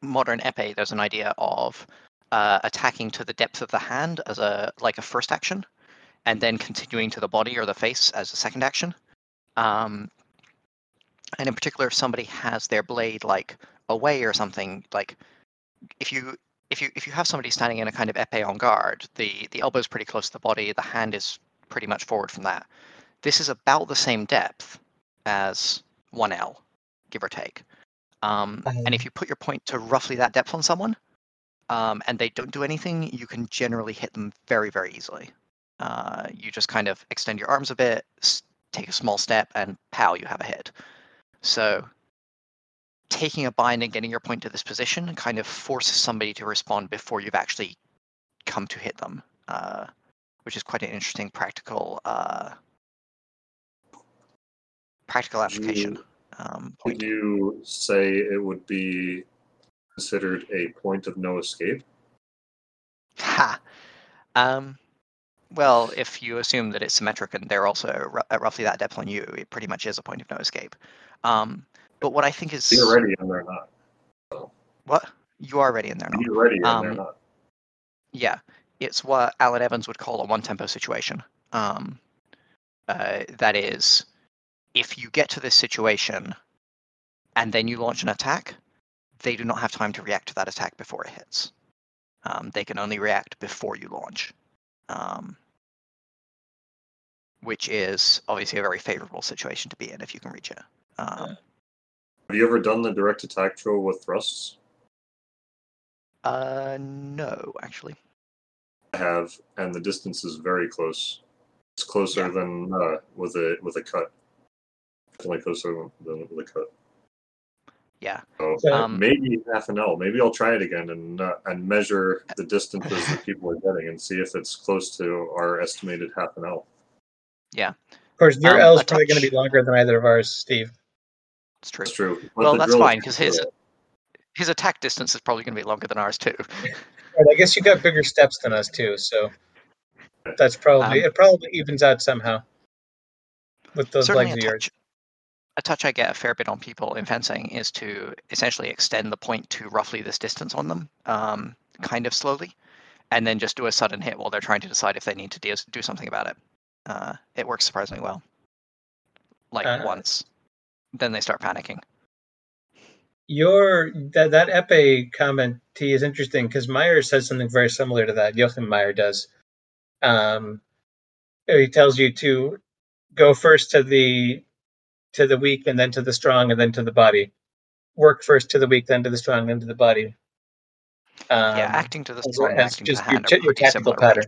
modern epee, there's an idea of uh, attacking to the depth of the hand as a like a first action, and then continuing to the body or the face as a second action. Um, and in particular, if somebody has their blade like away or something, like if you if you if you have somebody standing in a kind of epee en garde, the the elbow's pretty close to the body, the hand is pretty much forward from that. This is about the same depth as 1L, give or take. Um, and if you put your point to roughly that depth on someone, um, and they don't do anything, you can generally hit them very, very easily. Uh, you just kind of extend your arms a bit, take a small step, and pow, you have a hit. So taking a bind and getting your point to this position kind of forces somebody to respond before you've actually come to hit them, uh, which is quite an interesting practical uh, practical application. Um, Would point. you say it would be considered a point of no escape? Ha. Um, well, if you assume that it's symmetric and they're also ru- at roughly that depth on you, it pretty much is a point of no escape. Um, but what I think is You're ready and they're not. what you are ready in there now. You're ready and they're Um, not. Yeah, it's what Alan Evans would call a one tempo situation. Um, uh, that is, if you get to this situation and then you launch an attack, they do not have time to react to that attack before it hits. Um, they can only react before you launch, um, which is obviously a very favorable situation to be in if you can reach it. Um, Have you ever done the direct attack throw with thrusts? uh, no, actually. I have, and the distance is very close. It's closer Yeah. than uh, with a with a cut. Definitely closer than with a cut. Yeah. So So- Um, maybe half an L. Maybe I'll try it again and uh, and measure the distances that (laughs) people are getting and see if it's close to our estimated half an L. Yeah. Of course, your Um, L is probably going to be longer than either of ours, Steve. It's true. That's true. But Well, that's fine because his his attack distance is probably going to be longer than ours too. (laughs) Right, I guess you got bigger steps than us too, so that's probably Um, it. Probably evens out somehow with those legs a of yours. touch, a touch I get a fair bit on people in fencing is to essentially extend the point to roughly this distance on them, um, kind of slowly, and then just do a sudden hit while they're trying to decide if they need to do, do something about it. Uh, it works surprisingly well. Like Uh, once, then they start panicking. Your that that epee comment T is interesting because Meyer says something very similar to that. Joachim Meyer does. Um, he tells you to go first to the to the weak, and then to the strong, and then to the body. Work first to the weak, then to the strong, then to the body. Um, yeah, acting to the strong, acting to the just your are your tactical pattern.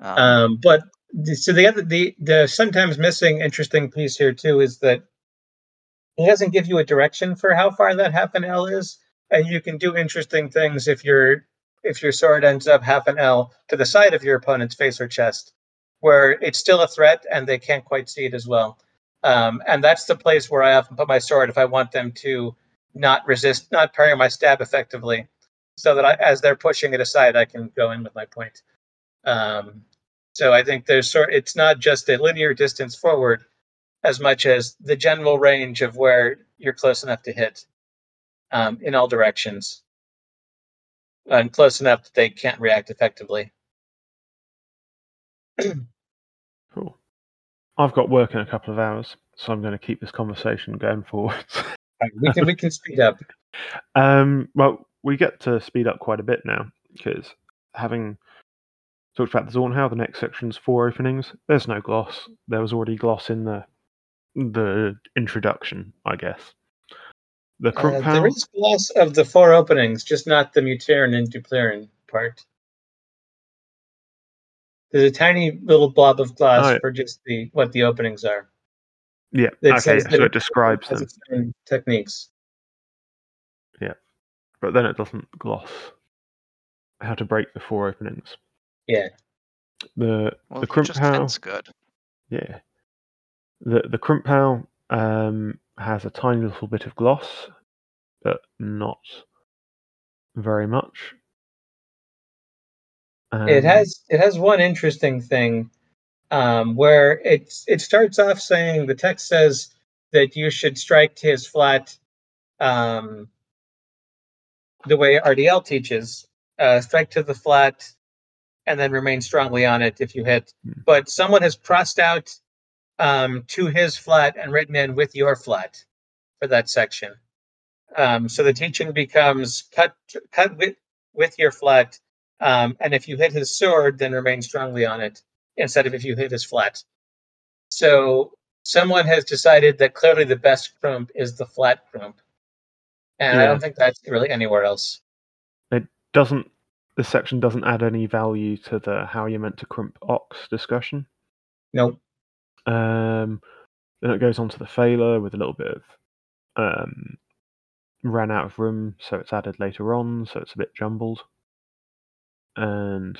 Um, Um, but so the other the the sometimes missing interesting piece here too is that he doesn't give you a direction for how far that half an L is, and you can do interesting things if your if your sword ends up half an L to the side of your opponent's face or chest, where it's still a threat and they can't quite see it as well. Um, and that's the place where I often put my sword if I want them to not resist, not parry my stab effectively, so that I, as they're pushing it aside, I can go in with my point. Um, so I think there's sort. It's not just a linear distance forward, as much as the general range of where you're close enough to hit, um, in all directions, and close enough that they can't react effectively. (clears throat) Cool. I've got work in a couple of hours, so I'm going to keep this conversation going forward. We can we can speed up. (laughs) um, well, we get to speed up quite a bit now because having talked about the Zornhau, the next section's four openings. There's no gloss. There was already gloss in the the introduction, I guess. The Uh, there is gloss of the four openings, just not the Mutieren and Duplieren part. There's a tiny little blob of gloss Oh, for just the what the openings are. Yeah. It okay. So it describes them, techniques. but then it doesn't gloss how to break the four openings. Yeah. The Well, the you just good. yeah. The the Krumphau um, has a tiny little bit of gloss, but not very much. it Um, has it has one interesting thing um, where it's it starts off saying the text says that you should strike to his flat um, the way RDL teaches, uh, strike to the flat and then remain strongly on it if you hit. Hmm. But someone has crossed out um, to his flat and written in with your flat for that section. Um, so the teaching becomes cut cut with with your flat, um, and if you hit his sword, then remain strongly on it instead of if you hit his flat. So someone has decided that clearly the best crump is the flat crump, and I don't think that's really anywhere else. It doesn't this section doesn't add any value to the how you're meant to crimp ox discussion. Nope. Um, then it goes on to the failure with a little bit of um, ran out of room, so it's added later on, so it's a bit jumbled. And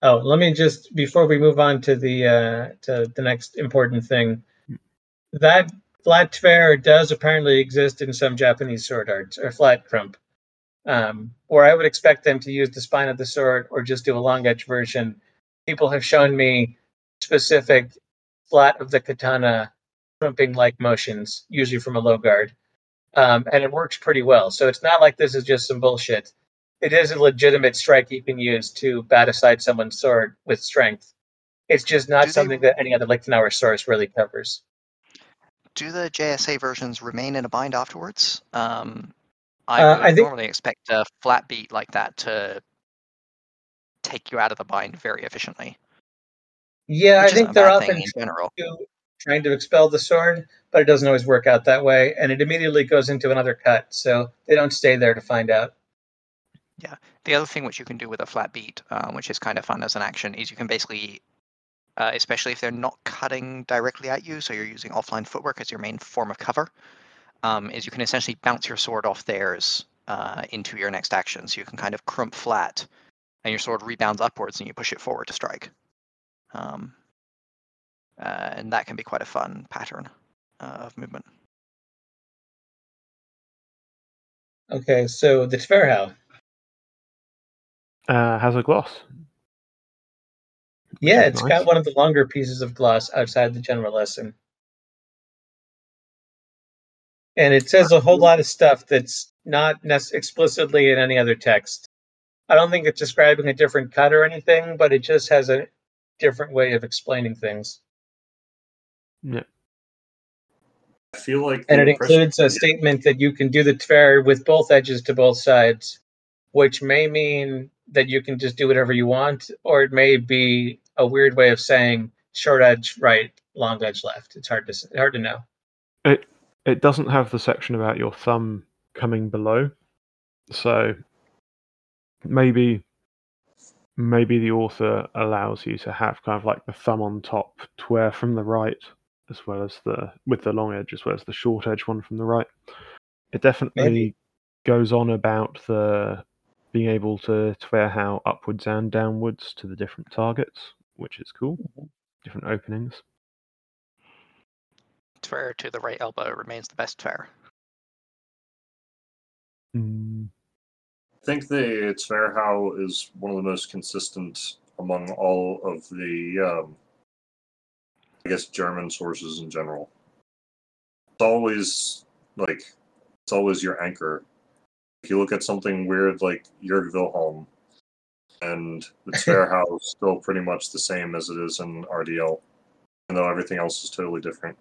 Oh, let me just before we move on to the uh, to the next important thing, that flat fair does apparently exist in some Japanese sword arts or flat crump, um, or I would expect them to use the spine of the sword or just do a long edge version. People have shown me specific flat of the katana crumping like motions, usually from a low guard, um, and it works pretty well. So it's not like this is just some bullshit it is a legitimate strike you can use to bat aside someone's sword with strength. It's just not Do they- something that any other Lichtenauer source really covers. Do the JSA versions remain in a bind afterwards? Um, I Uh, I think- normally expect a flat beat like that to take you out of the bind very efficiently. Yeah, I think they're often in general. to- trying to expel the sword, but it doesn't always work out that way, and it immediately goes into another cut, so they don't stay there to find out. Yeah, the other thing which you can do with a flat beat, um, which is kind of fun as an action, is you can basically, uh, especially if they're not cutting directly at you, so you're using offline footwork as your main form of cover, um, is you can essentially bounce your sword off theirs uh, into your next action. So you can kind of crump flat, and your sword rebounds upwards, and you push it forward to strike. Um, uh, and that can be quite a fun pattern uh, of movement. Okay, so the Tverhau. uh, has a gloss. Yeah, is it's nice. got one of the longer pieces of gloss outside the general lesson. And it says a whole lot of stuff that's not nec- explicitly in any other text. I don't think it's describing a different cut or anything, but it just has a different way of explaining things. Yeah. I feel like And it includes a statement that you can do the tver with both edges to both sides, which may mean that you can just do whatever you want, or it may be a weird way of saying short edge right, long edge left. It's hard to hard to know. It it doesn't have the section about your thumb coming below, so maybe maybe the author allows you to have kind of like the thumb on top tware from the right as well as the with the long edge as well as the short edge one from the right. It definitely Maybe. goes on about the being able to Tverhau upwards and downwards to the different targets, which is cool. Mm-hmm. Different openings. Tver to the right elbow remains the best Tver. Mm, I think the it's fair how is one of the most consistent among all of the um, I guess German sources in general. It's always like it's always your anchor. If you look at something weird like Jörg Wilhelm, and the Tverhau is still pretty much the same as it is in RDL, even though everything else is totally different.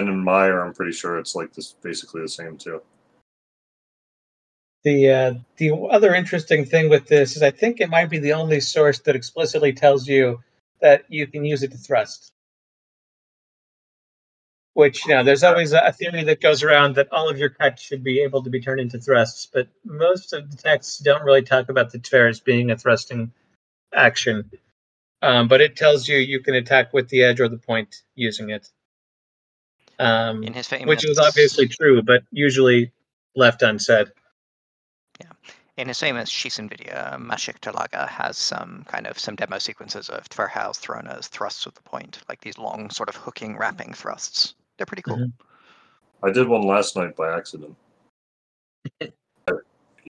And in Meyer, I'm pretty sure it's like this, basically the same too. The uh, the other interesting thing with this is I think it might be the only source that explicitly tells you that you can use it to thrust. Which you know, there's always a theory that goes around that all of your cuts should be able to be turned into thrusts, but most of the texts don't really talk about the tver as being a thrusting action. um, but it tells you you can attack with the edge or the point using it. Um, In his famous, which is obviously true, but usually left unsaid. Yeah, in his famous Shisen video, Maciej Talaga has some kind of some demo sequences of Tverhaus thrown as thrusts with the point, like these long sort of hooking, wrapping thrusts. They're pretty cool. Mhm. I did one last night by accident.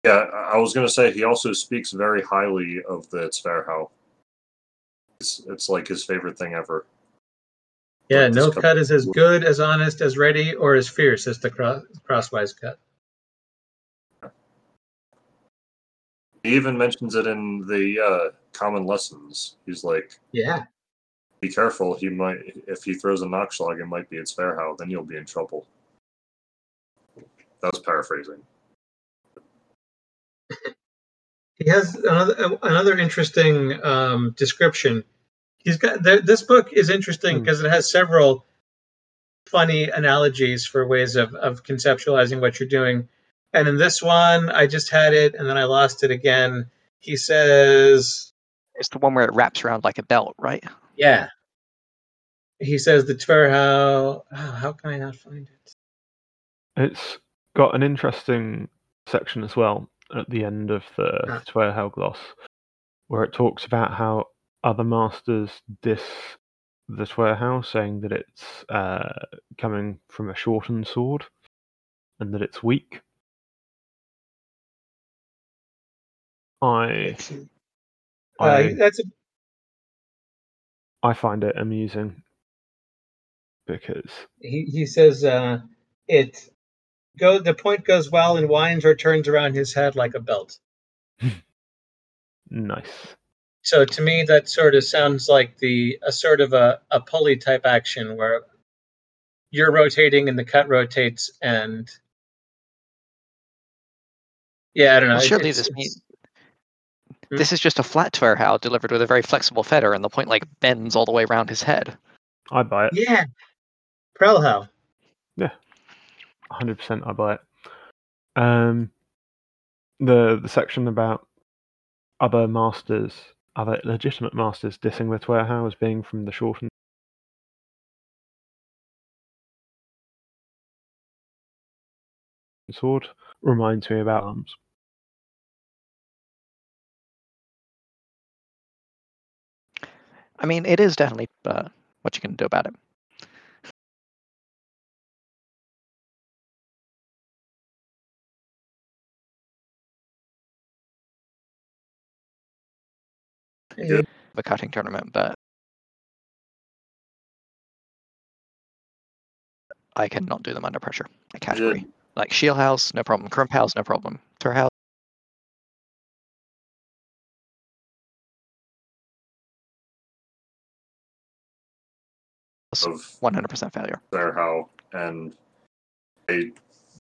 yeah, I I was gonna say he also speaks very highly of the Tverhau. It's, it's like his favorite thing ever. Yeah, no co- cut is as good, as honest, as ready, or as fierce as the cross, crosswise cut. He even mentions it in the uh, common lessons. He's like, Yeah. "Be careful. He might if he throws a Nachschlag, it might be its Tverhau. Then you'll be in trouble." That was paraphrasing. (laughs) He has another another interesting um, description. He's got th- this book is interesting Hmm. because it has several funny analogies for ways of of conceptualizing what you're doing. And in this one, I just had it and then I lost it again. He says, It's the one where it wraps around like a belt, right? "Yeah." He says the Tverhau. Oh, how can I not find it? It's got an interesting section as well at the end of the Ah. Tverhau gloss, where it talks about how other masters diss the Tverhau, saying that it's uh, coming from a shortened sword and that it's weak. I Uh, I that's a, I find it amusing because he, he says uh, it go the point goes well and winds or turns around his head like a belt. (laughs) nice. So to me, that sort of sounds like the a sort of a, a pulley type action where you're rotating and the cut rotates and yeah, I don't know. Well, surely it's- this means Hmm? this is just a flat Tverhau delivered with a very flexible feather, and the point like bends all the way around his head. I buy it. yeah, Prellhau. Yeah, 100% I buy it. Um, the the section about other masters, other legitimate masters dissing the Tverhau as being from the shortened sword reminds me about arms. I mean, it is definitely uh, what you can do about it. Yeah. The cutting tournament, but I cannot do them under pressure. A category like Schielhaus, no problem. Krumphaus, no problem. Tur House, Of 100% failure. Tverhau, and I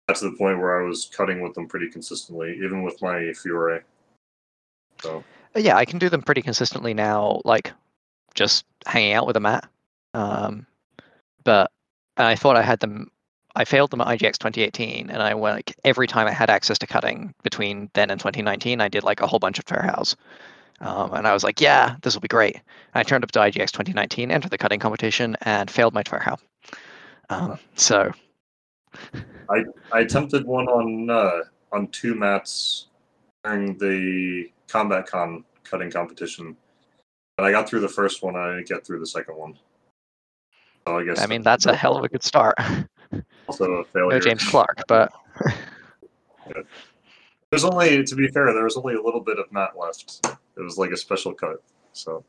got to the point where I was cutting with them pretty consistently, even with my Fiore. So yeah, I can do them pretty consistently now, like just hanging out with a mat. Um, but I thought I had them. I failed them at IGX 2018, and I went like every time I had access to cutting between then and 2019, I did like a whole bunch of fair house. Um, and I was like, yeah, this will be great. And I turned up to IGX 2019, entered the cutting competition, and failed my Tverhau. Um, so I I attempted one on uh, on two mats during the Combat Con cutting competition, and I got through the first one. I didn't get through the second one. So I guess I mean, that's a hell of a good start. also a failure. no James Clark, but There's only, to be fair, there was only a little bit of mat left. It was like a special cut. So,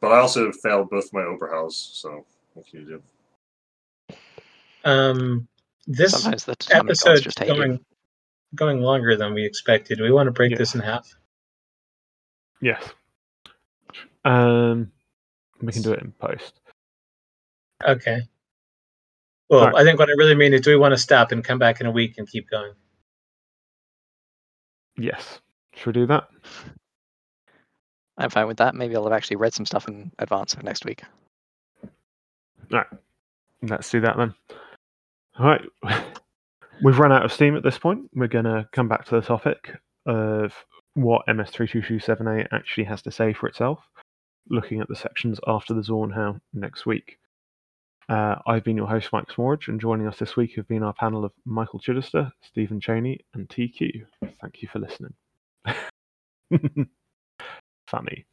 but I also failed both my Oberhaus. So what can you do? Um, this sometimes the episode just hate you. going going longer than we expected. We want to break Yeah. this in half. Yes. Um, we can do it in post. Okay. Well, Alright. I think what I really mean is, do we want to stop and come back in a week and keep going? Yes. Should we do that? I'm fine with that. Maybe I'll have actually read some stuff in advance for next week. All right. Let's do that then. All right. (laughs) We've run out of steam at this point. We're going to come back to the topic of what MS3227a actually has to say for itself. looking at the sections after the Zornhau next week. Uh, I've been your host, Mike Smallridge, and joining us this week have been our panel of Michael Chidester, Stephen Cheney, and Tea Kew. Thank you for listening. Funny.